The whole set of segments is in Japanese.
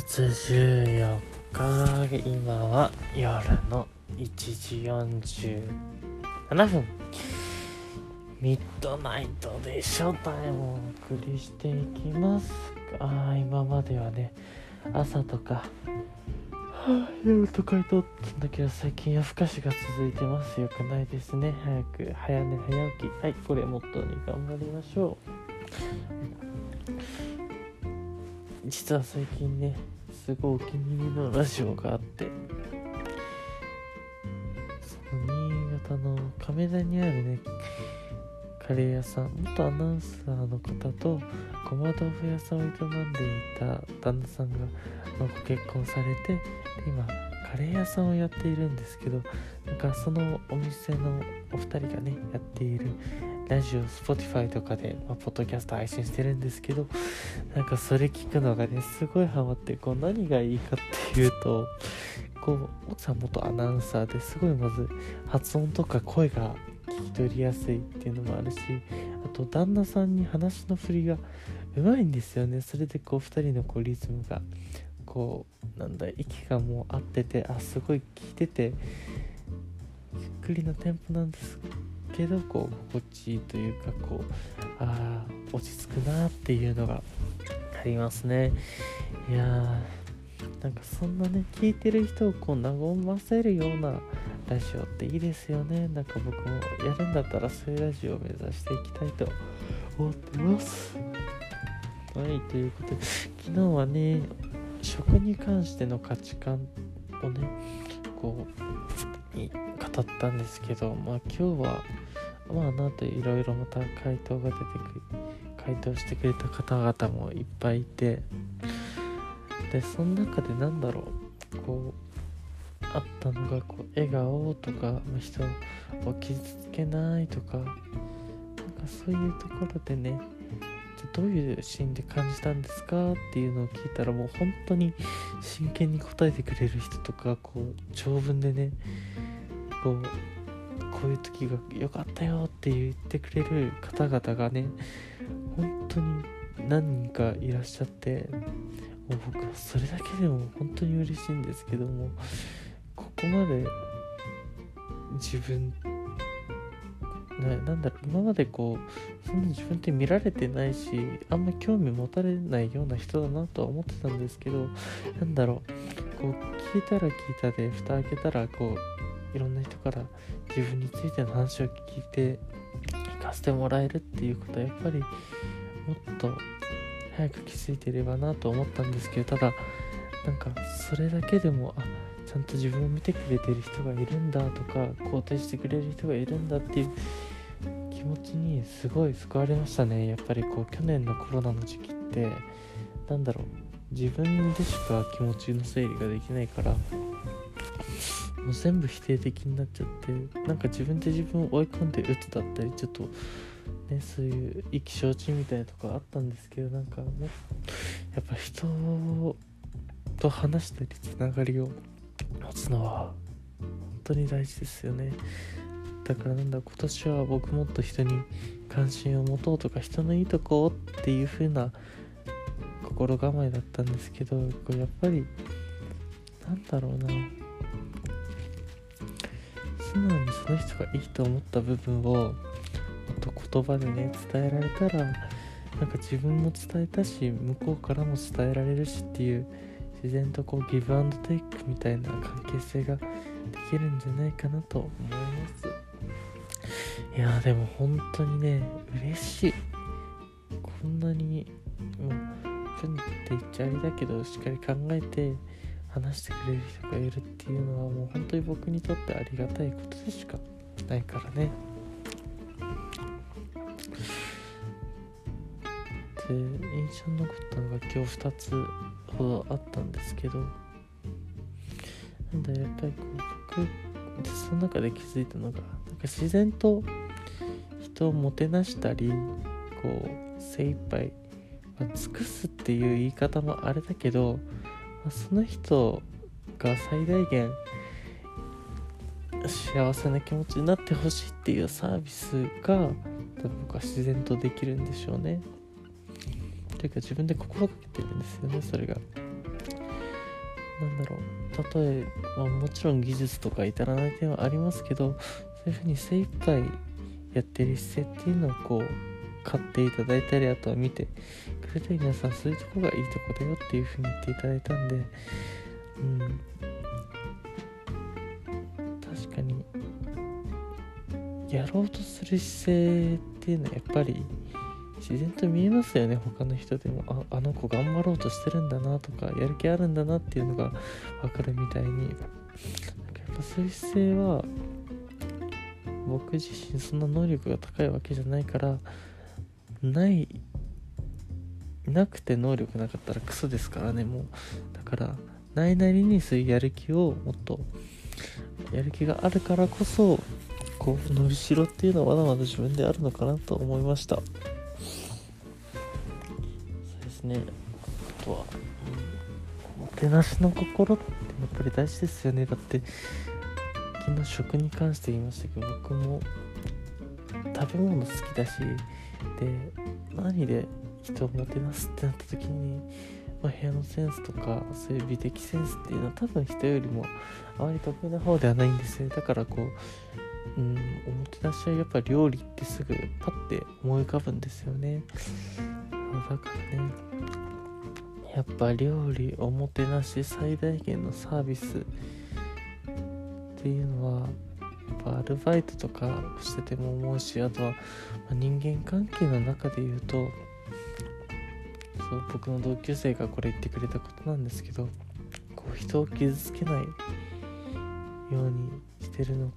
月14日今は夜の1時47分。ミッドナイトでショータイムをお送りしていきます。あ今まではね朝とか、はあ、夜とかにとったんだけど最近夜更かしが続いてます。よくないですね。早く早寝早起き。はいこれモットーに頑張りましょう。実は最近ねすごいお気に入りのラジオがあってその新潟の亀田にあるねカレー屋さん元アナウンサーの方とごま豆腐屋さんを営んでいた旦那さんがご結婚されて今カレー屋さんをやっているんですけどなんかそのお店のお二人がねやっているラジオ、Spotify とかで、まあ、ポッドキャスト配信してるんですけど、なんかそれ聞くのがね、すごいハマって、こう何がいいかっていうと、こう、奥さん元アナウンサーですごいまず発音とか声が聞き取りやすいっていうのもあるし、あと旦那さんに話の振りがうまいんですよね。それでこう2人のこうリズムが、こう、なんだ、息がもう合ってて、あ、すごい聞いてて、ゆっくりなテンポなんですけどこう心地いいというかこうあ落ち着くなっていうのがありますね。いやなんかそんなね聞いてる人をこう和ませるようなラジオっていいですよね。なんか僕もやるんだったらそういうラジオを目指していきたいと思ってます。はいということで昨日はね食に関しての価値観をねこう語ったんですけどまあ今日はまあなんといろいろまた回答が出てくる回答してくれた方々もいっぱいいてでその中でなんだろうこうあったのがこう笑顔とか、人を傷つけないとかなんかそういうところでねどういうシーンで感じたんですかっていうのを聞いたらもう本当に真剣に答えてくれる人とかこう長文でねこうこういう時が良かったよって言ってくれる方々がね本当に何人かいらっしゃってもう僕はそれだけでも本当に嬉しいんですけどもここまで自分ななんだろう今までこうそんな自分って見られてないしあんま興味持たれないような人だなとは思ってたんですけどなんだろうこう聞いたら聞いたで蓋開けたらこういろんな人から自分についての話を聞いて聞かせてもらえるっていうことはやっぱりもっと早く気づいていればなと思ったんですけどただなんかそれだけでもあちゃんと自分を見てくれてる人がいるんだとか肯定してくれる人がいるんだっていう気持ちにすごい救われましたねやっぱりこう去年のコロナの時期ってなんだろう自分でしか気持ちの整理ができないからもう全部否定的になっちゃってなんか自分で自分を追い込んで打つだったりちょっとねそういう意気消沈みたいなとこあったんですけどなんかもやっぱ人と話したりつながりを持つのは本当に大事ですよね。だからなんだ今年は僕もっと人に関心を持とうとか人のいいとこっていう風な心構えだったんですけどやっぱりなんだろうな。素直にその人がいいと思った部分をもっと言葉でね伝えられたらなんか自分も伝えたし向こうからも伝えられるしっていう自然とこうギブアンドテイクみたいな関係性ができるんじゃないかなと思います。いやでも本当にね嬉しい。こんなにもうふんって言っちゃあれだけどしっかり考えて話してくれる人がいるっていうのはもう本当に僕にとってありがたいことでしかないからね。で印象に残ったのが今日2つほどあったんですけどなんだやっぱりこう僕その中で気づいたのがなんか自然と人をもてなしたりこう精一杯、まあ、尽くすっていう言い方もあれだけどその人が最大限幸せな気持ちになってほしいっていうサービスが僕は自然とできるんでしょうね。というか自分で心がけてるんですよねそれが。なんだろう。例えばもちろん技術とか至らない点はありますけどそういうふうに精一杯やってる姿勢っていうのをこう買っていただいたりあとは見てくれたり皆さんそういうとこがいいとこだよっていうふうに言っていただいたんでうん。確かにやろうとする姿勢っていうのはやっぱり自然と見えますよね。他の人でもああの子頑張ろうとしてるんだなとかやる気あるんだなっていうのが分かるみたいに。なんかやっぱそういう姿勢は僕自身そんな能力が高いわけじゃないからないなくて能力なかったらクソですからねもう。だからないなりにそういうやる気をもっとやる気があるからこそこう伸びしろっていうのはまだまだ自分であるのかなと思いました。そうですね。あとは、おもてなしの心ってやっぱり大事ですよね。だって昨日食に関して言いましたけど僕も食べ物好きだしで何で人をもてなすってなった時に、まあ、部屋のセンスとかそういう美的センスっていうのは多分人よりもあまり得意な方ではないんですよだからこううんおもてなしはやっぱ料理ってすぐパッて思い浮かぶんですよね。だからねやっぱ料理おもてなし最大限のサービスっていうのはぱアルバイトとかしてても思うしあとは、人間関係の中で言うとそう僕の同級生がこれ言ってくれたことなんですけどこう人を傷つけないようにしてるの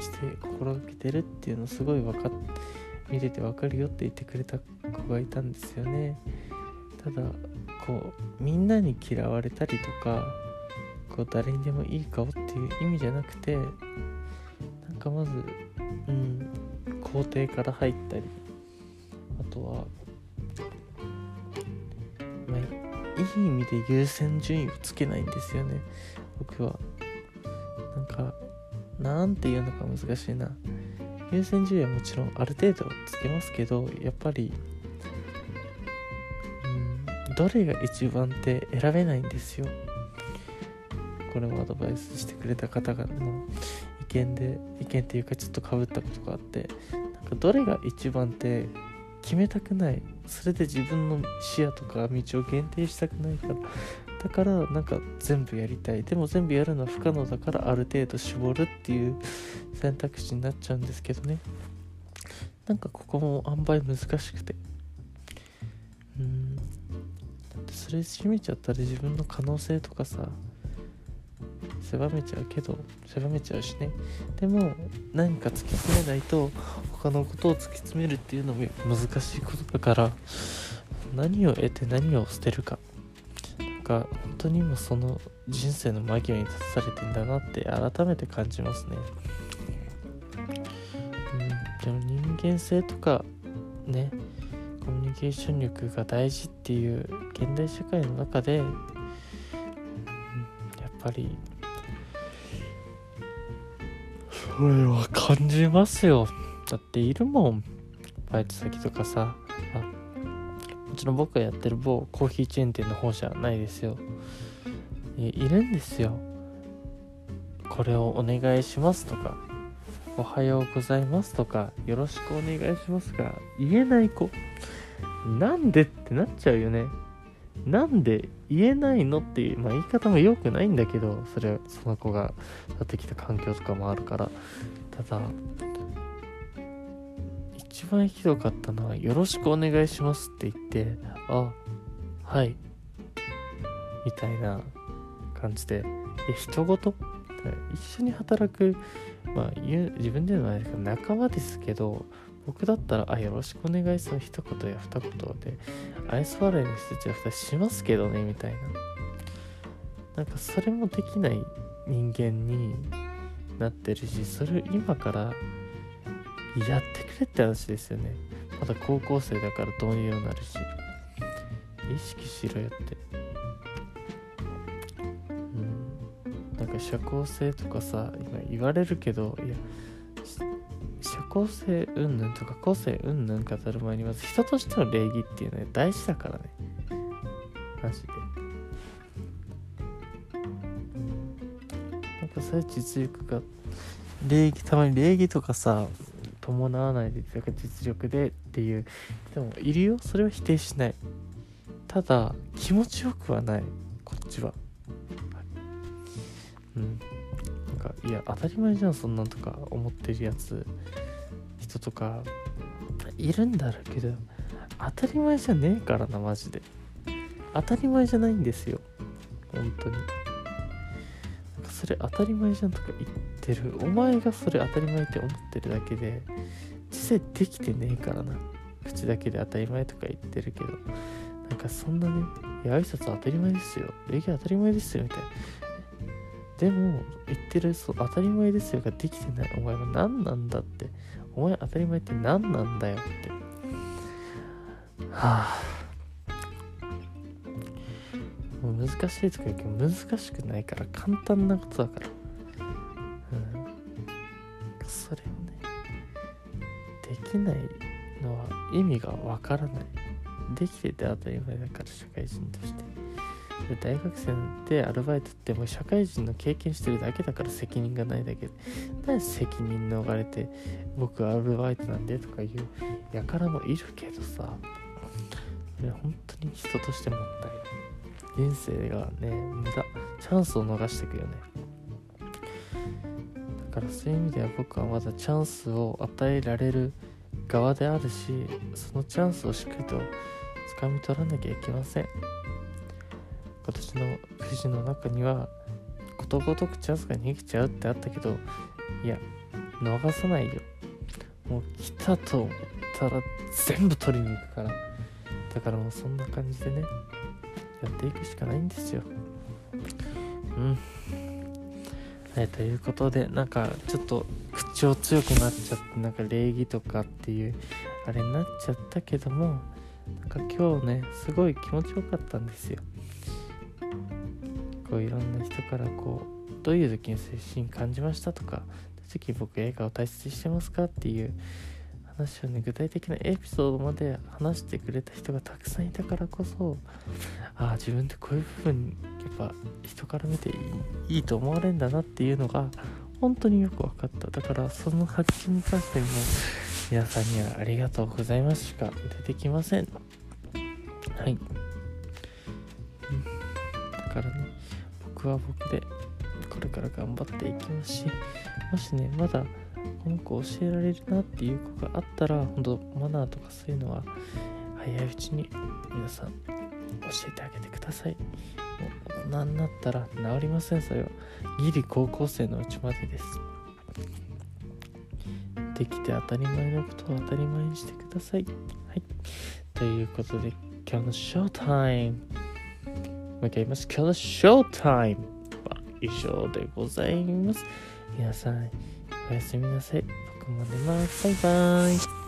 して心がけてるっていうのすごい分かっ見てて分かるよって言ってくれた子がいたんですよね。ただこうみんなに嫌われたりとかこう誰にでもいい顔っていう意味じゃなくてなんかまずうん工程から入ったりあとはまあいい意味で優先順位をつけないんですよね。僕は。なんかなんていうのか難しいな。優先順位はもちろんある程度つけますけどやっぱりうんどれが一番って選べないんですよ。これもアドバイスしてくれた方がの見で意見っていうかちょっとかぶったことがあってなんかどれが一番って決めたくないそれで自分の視野とか道を限定したくないからだからなんか全部やりたい。でも全部やるのは不可能だからある程度絞るっていう選択肢になっちゃうんですけどね。なんかここも塩梅難しくて。うん。だってそれ閉めちゃったら自分の可能性とかさ狭めちゃうけど狭めちゃうしね。でも何か突き詰めないと他のことを突き詰めるっていうのも難しいことだから何を得て何を捨てるか。が本当にもその人生の間際に立たされてんだなって改めて感じますね、うん、でも人間性とかねコミュニケーション力が大事っていう現代社会の中で、うん、やっぱりそれは感じますよ。だっているもん。バイト先とかさ。あもちろん僕がやってる某コーヒーチェーン店の方じゃないですよ。いるんですよ。これをお願いしますとか。おはようございますとか。よろしくお願いしますが言えない子。なんでってなっちゃうよね。なんで言えないのっていう、まあ、言い方も良くないんだけどそれその子がやってきた環境とかもあるから。ただ一番ひどかったのは「よろしくお願いします」って言って「あはい」みたいな感じで。え人ごと一緒に働くまあ自分で言うのはないですけど仲間ですけど僕だったら、あ、よろしくお願いします。一言や二言で、愛想笑いの人たちは二しますけどね、みたいな。なんかそれもできない人間になってるし、それを今からやってくれって話ですよね。まだ高校生だからどうにもなるし。意識しろよって。うん。なんか社交性とかさ、今言われるけど、いや、交性云々とか個性云々語る前にまず人としての礼儀っていうのは大事だからね。マジで。さいう実力が礼儀たまに礼儀とかさ伴わないでだから実力でっていう人もいるよ。それは否定しない。ただ気持ちよくはない。こっちは。うん。なんかいや当たり前じゃんそんなんとか思ってるやつ。人とかいるんだろうけど当たり前じゃねえからなマジで。当たり前じゃないんですよ。本当に。なんかそれ当たり前じゃんとか言ってる。お前がそれ当たり前って思ってるだけで実際できてねえからな。口だけで当たり前とか言ってるけど。なんかそんなねいや挨拶当たり前ですよ。礼儀当たり前ですよみたいな。でも言ってるそう当たり前ですよができてないお前は何なんだってお前当たり前って何なんだよって。はあ。もう難しいとか言うけど難しくないから簡単なことだから。うん。それをね。できないのは意味がわからない。できてて当たり前だから社会人として。大学生でアルバイトってもう社会人の経験してるだけだから責任がないだけで何責任逃れて僕アルバイトなんでとかいうやからもいるけどさ。本当に人としてもったいない人生がね無駄。チャンスを逃していくよね。だからそういう意味では僕はまだチャンスを与えられる側であるしそのチャンスをしっかりと掴み取らなきゃいけません。今年のくじの中にはことごとくチャンスが逃げちゃうってあったけどいや逃さないよ。もう来たと思ったら全部取りに行くから。だからもうそんな感じでねやっていくしかないんですよ。うん。はいということでなんかちょっと口調強くなっちゃってなんか礼儀とかっていうあれになっちゃったけどもなんか今日ねすごい気持ちよかったんですよ。こういろんな人からこうどういう時に精神感じましたとかどういう時僕映画を大切にしてますかっていう話をね具体的なエピソードまで話してくれた人がたくさんいたからこそああ自分ってこういう部分やっぱ人から見ていいと思われるんだなっていうのが本当によく分かった。だからその発信に関しても皆さんにはありがとうございますしか出てきません。はい、だからね。は僕でこれから頑張っていきますしもしねまだこの子教えられるなっていう子があったら本当マナーとかそういうのは早いうちに皆さん教えてあげてください。もう大人になったら治りませんそれは。ギリ高校生のうちまでです。できて当たり前のことを当たり前にしてください。はい。ということで今日のショータイム。もう一回言います今日のショータイムは以上でございます皆さんおやすみなさい。僕も寝ます。バイバイ。